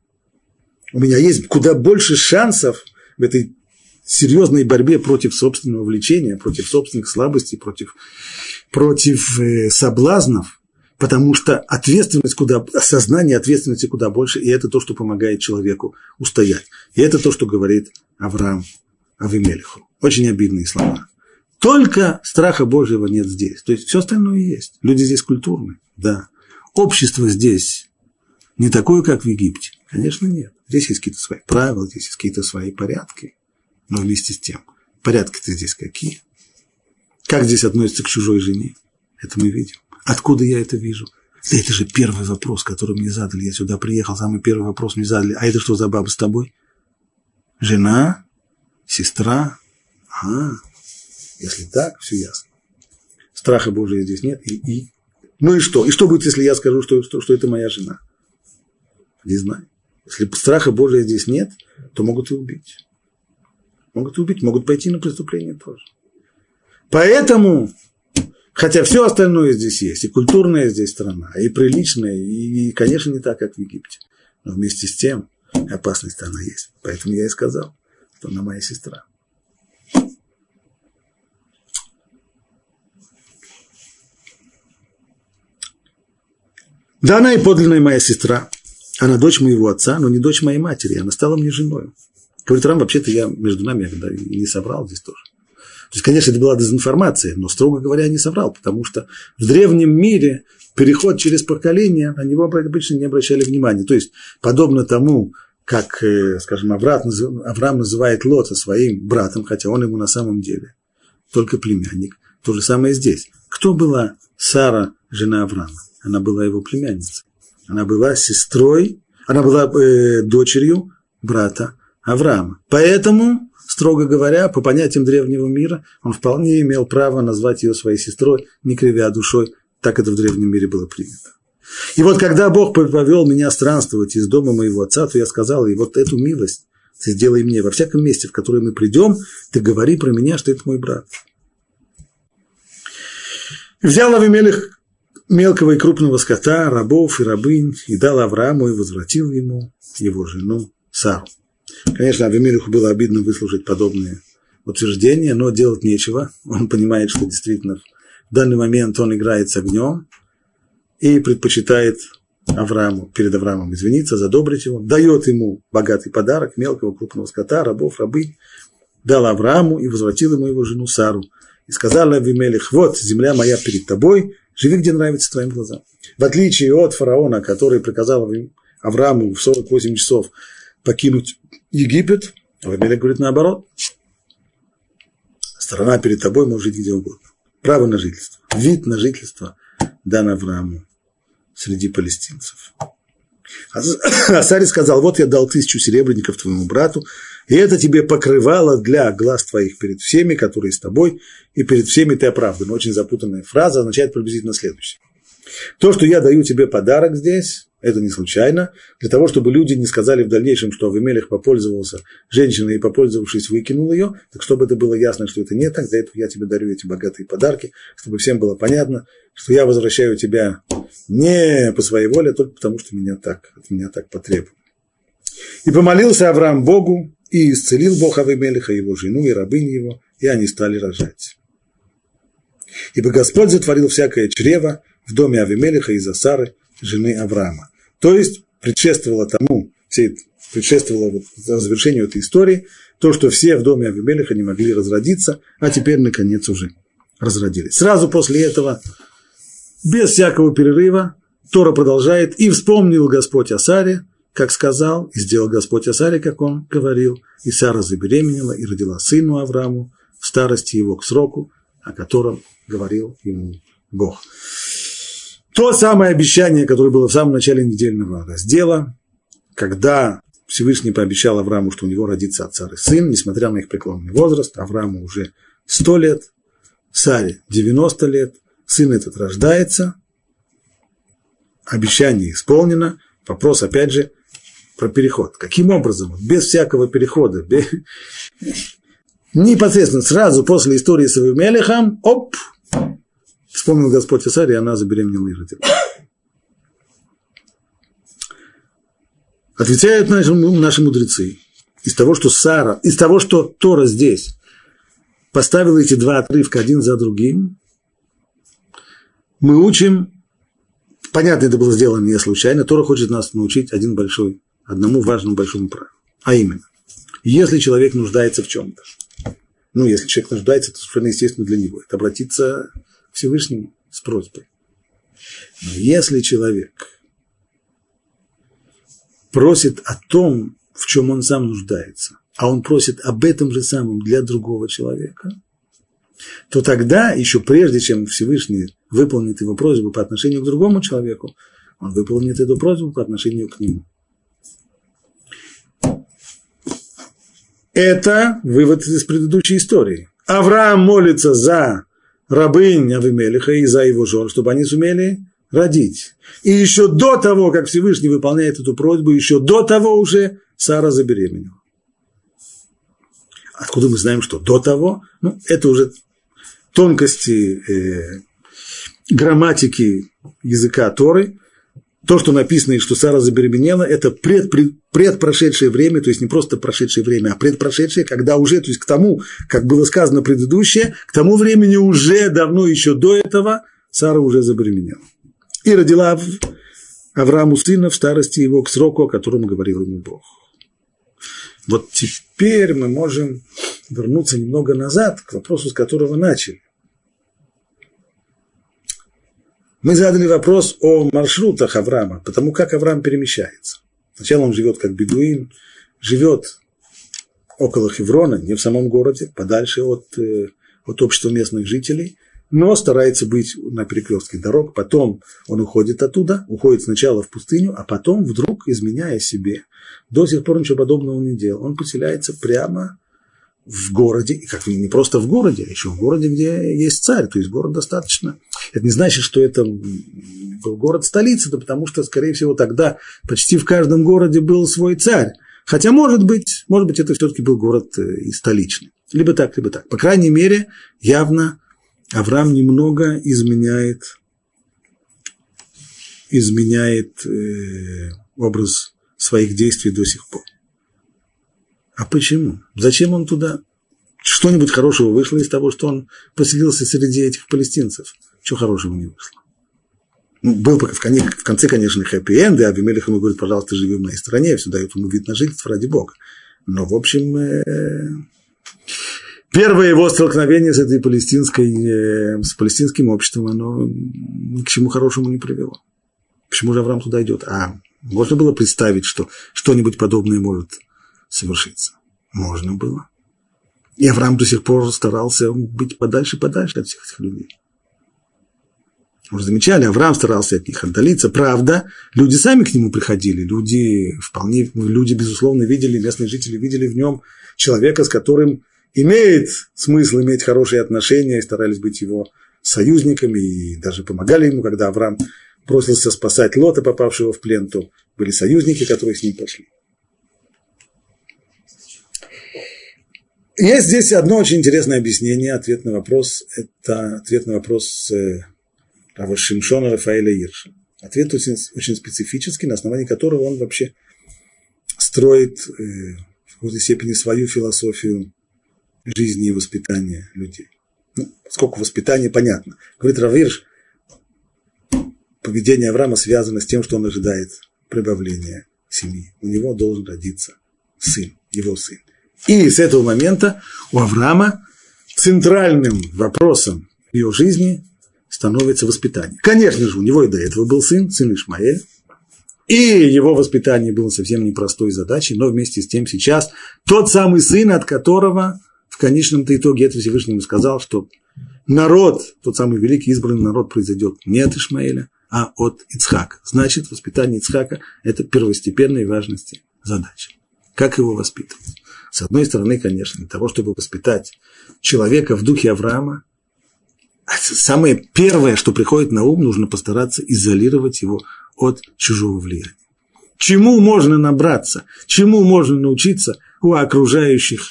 у меня есть куда больше шансов в этой серьезной борьбе против собственного влечения, против собственных слабостей, против, против э, соблазнов, потому что ответственность куда, осознание ответственности куда больше, и это то, что помогает человеку устоять. И это то, что говорит Авраам Авимелиху. Очень обидные слова. Только страха Божьего нет здесь. То есть все остальное есть. Люди здесь культурные, да. общество здесь не такое, как в Египте? Конечно, нет. Здесь есть какие-то свои правила, здесь есть какие-то свои порядки. Но вместе с тем, порядки-то здесь какие? Как здесь относятся к чужой жене? Это мы видим. Откуда я это вижу? Да это же первый вопрос, который мне задали. Я сюда приехал, самый первый вопрос мне задали. А это что за баба с тобой? Жена? Сестра? А, если так, все ясно. Страха Божия здесь нет. И, и, ну и что? И что будет, если я скажу, что, что, что это моя жена? Не знаю. Если страха Божия здесь нет, то могут и убить. Могут и убить, могут пойти на преступление тоже. Поэтому, хотя все остальное здесь есть, и культурная здесь страна, и приличная, и, конечно, не так, как в Египте. Но вместе с тем опасность она есть. Поэтому я и сказал, что она моя сестра. Да, она и подлинная моя сестра. Она дочь моего отца, но не дочь моей матери. Она стала мне женой. Говорит, Рам, вообще-то я между нами я не соврал здесь тоже. То есть, конечно, это была дезинформация, но, строго говоря, не соврал, потому что в древнем мире переход через поколение, на него обычно не обращали внимания. То есть, подобно тому, как, э, скажем, Авраам называет Лота своим братом, хотя он ему на самом деле только племянник. То же самое здесь. Кто была Сара, жена Авраама? Она была его племянницей. Она была сестрой, она была э, дочерью брата Авраама. Поэтому, строго говоря, по понятиям древнего мира, он вполне имел право назвать ее своей сестрой, не кривя душой. Так это в древнем мире было принято. И вот когда Бог повел меня странствовать из дома моего отца, то я сказал, и вот эту милость ты сделай мне. Во всяком месте, в которое мы придем, ты говори про меня, что это мой брат. Взял Авимелих мелкого и крупного скота, рабов и рабынь, и дал Аврааму и возвратил ему его жену Сару. Конечно, Авимелиху было обидно выслушать подобные утверждения, но делать нечего. Он понимает, что действительно в данный момент он играет с огнем и предпочитает Аврааму, перед Авраамом извиниться, задобрить его, дает ему богатый подарок мелкого крупного скота, рабов, рабынь, дал Аврааму и возвратил ему его жену Сару. И сказал Авимелих, вот земля моя перед тобой, Живи, где нравится твоим глазам. В отличие от фараона, который приказал Аврааму в 48 часов покинуть Египет, Авимелек говорит наоборот. Страна перед тобой может жить где угодно. Право на жительство, вид на жительство дан Аврааму среди палестинцев. А царь сказал, вот я дал тысячу серебряников твоему брату, и это тебе покрывало для глаз твоих перед всеми, которые с тобой, и перед всеми ты оправдан. Очень запутанная фраза означает приблизительно следующее. То, что я даю тебе подарок здесь, это не случайно, для того, чтобы люди не сказали в дальнейшем, что Авимелех попользовался женщиной и, попользовавшись, выкинул ее, так чтобы это было ясно, что это не так, для этого я тебе дарю эти богатые подарки, чтобы всем было понятно, что я возвращаю тебя не по своей воле, а только потому, что меня так, от меня так потребовали. И помолился Авраам Богу, и исцелил Бог Авимелиха, его жену и рабынь его, и они стали рожать. Ибо Господь затворил всякое чрево в доме Авимелиха из-за Сары, жены Авраама. То есть предшествовало тому, предшествовало вот завершению этой истории, то, что все в доме Авимелиха не могли разродиться, а теперь, наконец, уже разродились. Сразу после этого, без всякого перерыва, Тора продолжает, «И вспомнил Господь о Саре, как сказал, и сделал Господь о Саре, как он говорил, и Сара забеременела и родила сыну Аврааму в старости его к сроку, о котором говорил ему Бог. То самое обещание, которое было в самом начале недельного раздела, когда Всевышний пообещал Аврааму, что у него родится от Сары сын, несмотря на их преклонный возраст, Аврааму уже 100 лет, Саре 90 лет, сын этот рождается, обещание исполнено, вопрос, опять же, про переход. Каким образом? Без всякого перехода. Без... Непосредственно сразу после истории с Авимелехом, оп, вспомнил Господь Исари, и она забеременела и родила. Отвечают наши, наши мудрецы из того, что Сара, из того, что Тора здесь поставила эти два отрывка один за другим, мы учим, понятно, это было сделано не случайно, Тора хочет нас научить один большой одному важному большому правилу. А именно, если человек нуждается в чем-то, ну, если человек нуждается, то совершенно естественно для него это обратиться к Всевышнему с просьбой. Но если человек просит о том, в чем он сам нуждается, а он просит об этом же самом для другого человека, то тогда, еще прежде, чем Всевышний выполнит его просьбу по отношению к другому человеку, он выполнит эту просьбу по отношению к нему. Это вывод из предыдущей истории. Авраам молится за рабынь Авимелиха и за его жен, чтобы они сумели родить. И еще до того, как Всевышний выполняет эту просьбу, еще до того уже Сара забеременела. Откуда мы знаем, что до того? Ну, это уже тонкости э, грамматики языка Торы. То, что написано, и что Сара забеременела, это пред, пред, предпрошедшее время, то есть не просто прошедшее время, а предпрошедшее, когда уже, то есть к тому, как было сказано предыдущее, к тому времени уже давно еще до этого Сара уже забеременела. И родила Аврааму сына в старости его к сроку, о котором говорил ему Бог. Вот теперь мы можем вернуться немного назад к вопросу, с которого начали. Мы задали вопрос о маршрутах Авраама, потому как Авраам перемещается. Сначала он живет как бедуин, живет около Хеврона, не в самом городе, подальше от, э, от общества местных жителей, но старается быть на перекрестке дорог. Потом он уходит оттуда, уходит сначала в пустыню, а потом вдруг, изменяя себе, до сих пор ничего подобного не делал. Он поселяется прямо в городе, и как не просто в городе, а еще в городе, где есть царь, то есть город достаточно. Это не значит, что это был город-столица, да потому что, скорее всего, тогда почти в каждом городе был свой царь. Хотя, может быть, может быть, это все-таки был город э, и столичный. Либо так, либо так. По крайней мере, явно Авраам немного изменяет, изменяет э, образ своих действий до сих пор. А почему? Зачем он туда? Что-нибудь хорошего вышло из того, что он поселился среди этих палестинцев? Чего хорошего не вышло? Ну, был в, конце, в конце, конечно, хэппи-энд, и Абимелех ему говорит, пожалуйста, живи в моей стране, все дают ему вид на жительство ради Бога. Но, в общем, э, первое его столкновение с этой палестинской, э, с палестинским обществом, оно ни к чему хорошему не привело. Почему же Авраам туда идет? А можно было представить, что что-нибудь подобное может совершиться? Можно было. И Авраам до сих пор старался быть подальше-подальше от всех этих людей. Уже замечали, Авраам старался от них отдалиться. Правда, люди сами к нему приходили, люди вполне, люди, безусловно, видели, местные жители видели в нем человека, с которым имеет смысл иметь хорошие отношения, и старались быть его союзниками, и даже помогали ему, когда Авраам бросился спасать Лота, попавшего в плен, то были союзники, которые с ним пошли. Есть здесь одно очень интересное объяснение, ответ на вопрос, это ответ на вопрос э, Рава Шимшона Рафаэля Ирша. Ответ очень, очень специфический, на основании которого он вообще строит э, в какой-то степени свою философию жизни и воспитания людей. Ну, сколько воспитания, понятно. Говорит Равирш, поведение Авраама связано с тем, что он ожидает прибавления семьи. У него должен родиться сын, его сын. И с этого момента у Авраама центральным вопросом в ее жизни становится воспитание. Конечно же, у него и до этого был сын, сын Ишмаэль, и его воспитание было совсем непростой задачей, но вместе с тем сейчас тот самый сын, от которого в конечном-то итоге это Всевышнему сказал, что народ, тот самый великий избранный народ произойдет не от Ишмаэля, а от Ицхака. Значит, воспитание Ицхака – это первостепенной важности задача. Как его воспитывать? С одной стороны, конечно, для того, чтобы воспитать человека в духе Авраама, самое первое, что приходит на ум, нужно постараться изолировать его от чужого влияния. Чему можно набраться, чему можно научиться у окружающих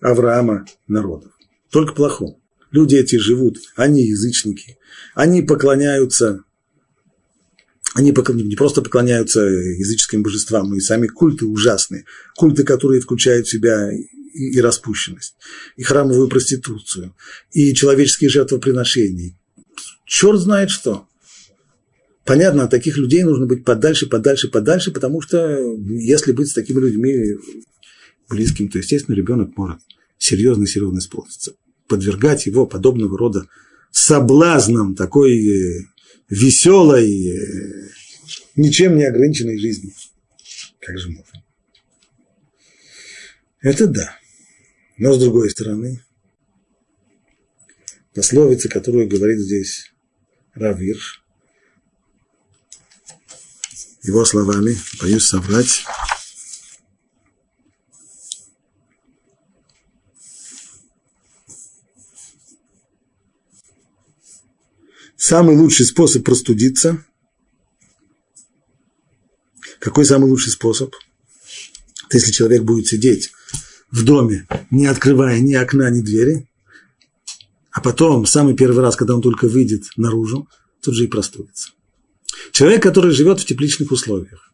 Авраама народов? Только плохому. Люди эти живут, они язычники, они поклоняются они не просто поклоняются языческим божествам, но и сами культы ужасные. Культы, которые включают в себя и распущенность, и храмовую проституцию, и человеческие жертвоприношения. Черт знает что. Понятно, от таких людей нужно быть подальше, подальше, подальше, потому что если быть с такими людьми близким, то, естественно, ребенок может серьезно-серьезно испортиться. Подвергать его подобного рода соблазнам такой веселой, э, ничем не ограниченной жизни. Как же можно? Это да. Но с другой стороны, пословица, которую говорит здесь Равир, его словами, боюсь соврать, Самый лучший способ простудиться. Какой самый лучший способ? если человек будет сидеть в доме, не открывая ни окна, ни двери, а потом, самый первый раз, когда он только выйдет наружу, тут же и простудится. Человек, который живет в тепличных условиях,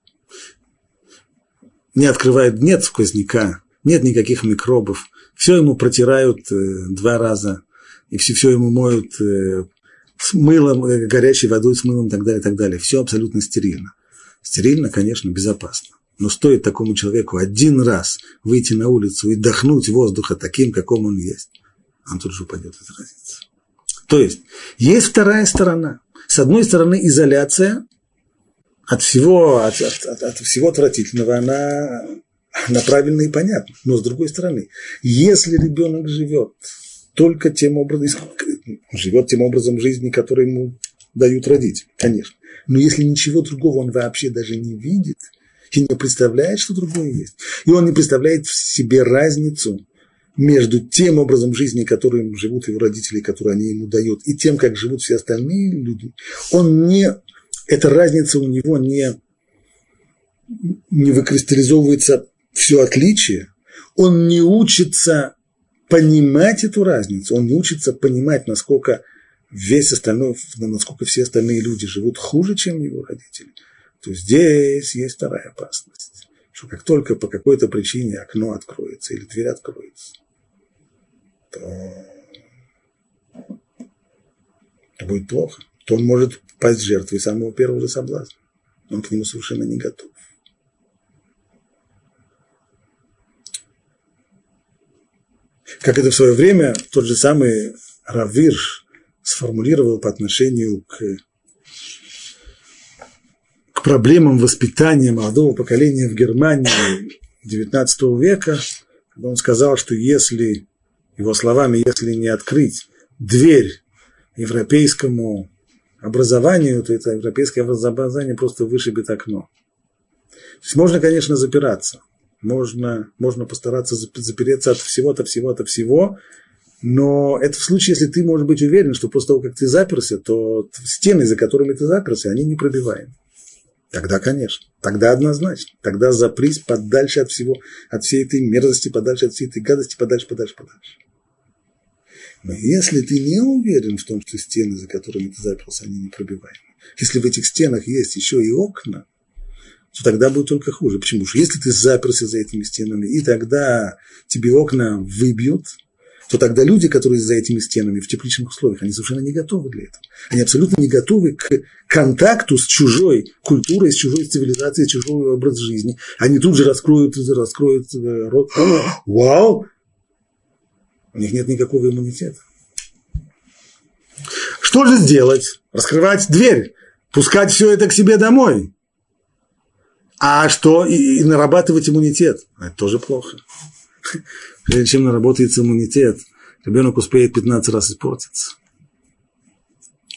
не открывает, нет сквозняка, нет никаких микробов, все ему протирают э, два раза, и все, все ему моют э, с мылом, э, горячей водой, с мылом и так далее, и так далее. Все абсолютно стерильно. Стерильно, конечно, безопасно. Но стоит такому человеку один раз выйти на улицу и дохнуть воздуха таким, каком он есть, он тут же упадет и заразится. То есть, есть вторая сторона. С одной стороны, изоляция от всего, от, от, от всего отвратительного, она, она правильна и понятна. Но с другой стороны, если ребенок живет только тем образом, живет тем образом жизни, который ему дают родители, конечно. Но если ничего другого он вообще даже не видит и не представляет, что другое есть, и он не представляет в себе разницу между тем образом жизни, которым живут его родители, который они ему дают, и тем, как живут все остальные люди, он не, эта разница у него не, не выкристаллизовывается все отличие, он не учится понимать эту разницу, он не учится понимать, насколько весь остальной, насколько все остальные люди живут хуже, чем его родители, то здесь есть вторая опасность, что как только по какой-то причине окно откроется или дверь откроется, то будет плохо, то он может пасть жертвой самого первого же соблазна. Он к нему совершенно не готов. Как это в свое время тот же самый Равирш сформулировал по отношению к, проблемам воспитания молодого поколения в Германии XIX века, он сказал, что если, его словами, если не открыть дверь европейскому образованию, то это европейское образование просто вышибет окно. То есть можно, конечно, запираться, можно, можно постараться запереться от всего, от всего, но это в случае, если ты можешь быть уверен, что после того, как ты заперся, то стены, за которыми ты заперся, они непробиваемы. Тогда, конечно, тогда однозначно. Тогда запрись подальше от всего, от всей этой мерзости, подальше от всей этой гадости, подальше, подальше, подальше. Но если ты не уверен в том, что стены, за которыми ты заперся, они непробиваемы, если в этих стенах есть еще и окна, то тогда будет только хуже. Почему? Что если ты заперся за этими стенами, и тогда тебе окна выбьют, то тогда люди, которые за этими стенами в тепличных условиях, они совершенно не готовы для этого. Они абсолютно не готовы к контакту с чужой культурой, с чужой цивилизацией, с чужой образ жизни. Они тут же раскроют, раскроют э, рот. Вау! У них нет никакого иммунитета. Что же сделать? Раскрывать дверь, пускать все это к себе домой. А что? И, и нарабатывать иммунитет. Это тоже плохо. Прежде чем наработается иммунитет, ребенок успеет 15 раз испортиться.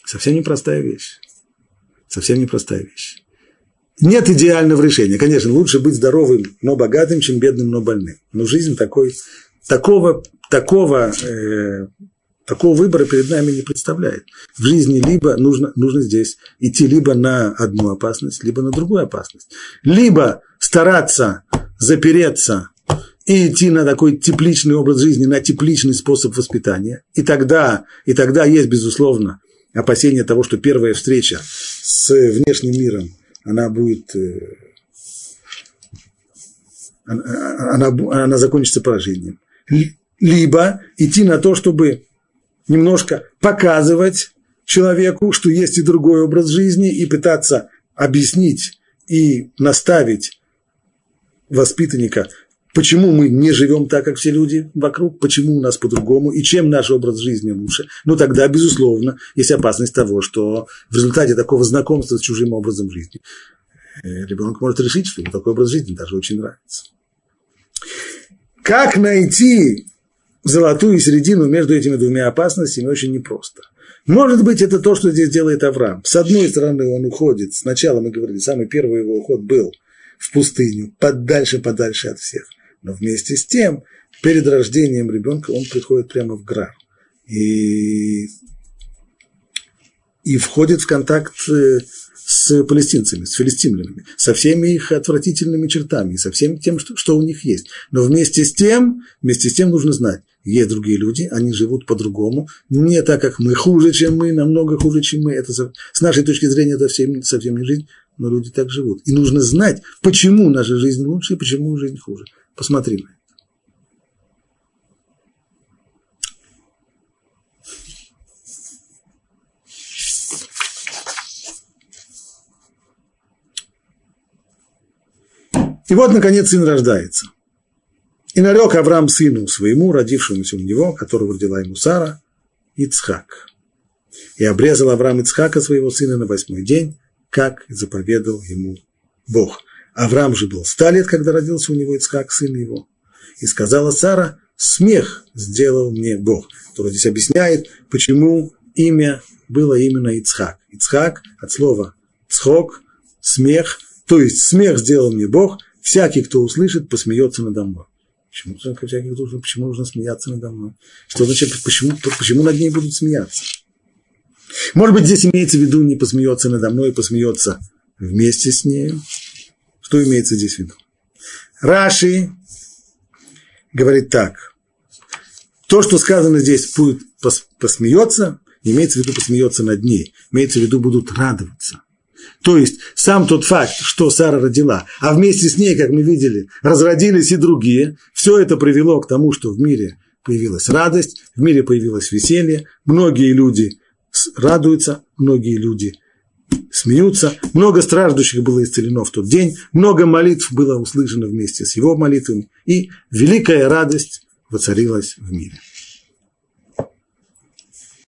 Совсем непростая вещь. Совсем непростая вещь. Нет идеального решения. Конечно, лучше быть здоровым, но богатым, чем бедным, но больным. Но жизнь такой, такого, такого э, Такого выбора перед нами не представляет. В жизни либо нужно, нужно здесь идти либо на одну опасность, либо на другую опасность. Либо стараться запереться и идти на такой тепличный образ жизни, на тепличный способ воспитания. И тогда, и тогда есть, безусловно, опасение того, что первая встреча с внешним миром, она будет, э, она, она, она закончится поражением. Либо идти на то, чтобы немножко показывать человеку, что есть и другой образ жизни, и пытаться объяснить и наставить воспитанника почему мы не живем так, как все люди вокруг, почему у нас по-другому и чем наш образ жизни лучше, ну тогда, безусловно, есть опасность того, что в результате такого знакомства с чужим образом жизни э, ребенок может решить, что ему такой образ жизни даже очень нравится. Как найти золотую середину между этими двумя опасностями очень непросто. Может быть, это то, что здесь делает Авраам. С одной стороны, он уходит, сначала мы говорили, самый первый его уход был в пустыню, подальше, подальше от всех. Но вместе с тем, перед рождением ребенка он приходит прямо в Грар. И, и входит в контакт э, с палестинцами, с филистимлянами, со всеми их отвратительными чертами, со всем тем, что, что у них есть. Но вместе с тем, вместе с тем нужно знать, есть другие люди, они живут по-другому, не так, как мы, хуже, чем мы, намного хуже, чем мы. Это с нашей точки зрения это совсем, совсем не жизнь, но люди так живут. И нужно знать, почему наша жизнь лучше и почему жизнь хуже. Посмотри на это. И вот, наконец, сын рождается. И нарек Авраам сыну своему, родившемуся у него, которого родила ему Сара, Ицхак. И обрезал Авраам Ицхака, своего сына, на восьмой день, как заповедал ему Бог. Авраам же был ста лет, когда родился у него Ицхак, сын его. И сказала Сара, смех сделал мне Бог. Который здесь объясняет, почему имя было именно Ицхак. Ицхак от слова цхок, смех, то есть смех сделал мне Бог, всякий, кто услышит, посмеется надо мной. Почему, всяких должен, почему нужно смеяться надо мной? Что значит, почему, почему над ней будут смеяться? Может быть, здесь имеется в виду не посмеется надо мной, посмеется вместе с нею. Что имеется здесь в виду? Раши говорит так. То, что сказано здесь, будет посмеется, имеется в виду посмеется над ней. Имеется в виду будут радоваться. То есть сам тот факт, что Сара родила, а вместе с ней, как мы видели, разродились и другие, все это привело к тому, что в мире появилась радость, в мире появилось веселье, многие люди радуются, многие люди смеются, много страждущих было исцелено в тот день, много молитв было услышано вместе с его молитвами, и великая радость воцарилась в мире.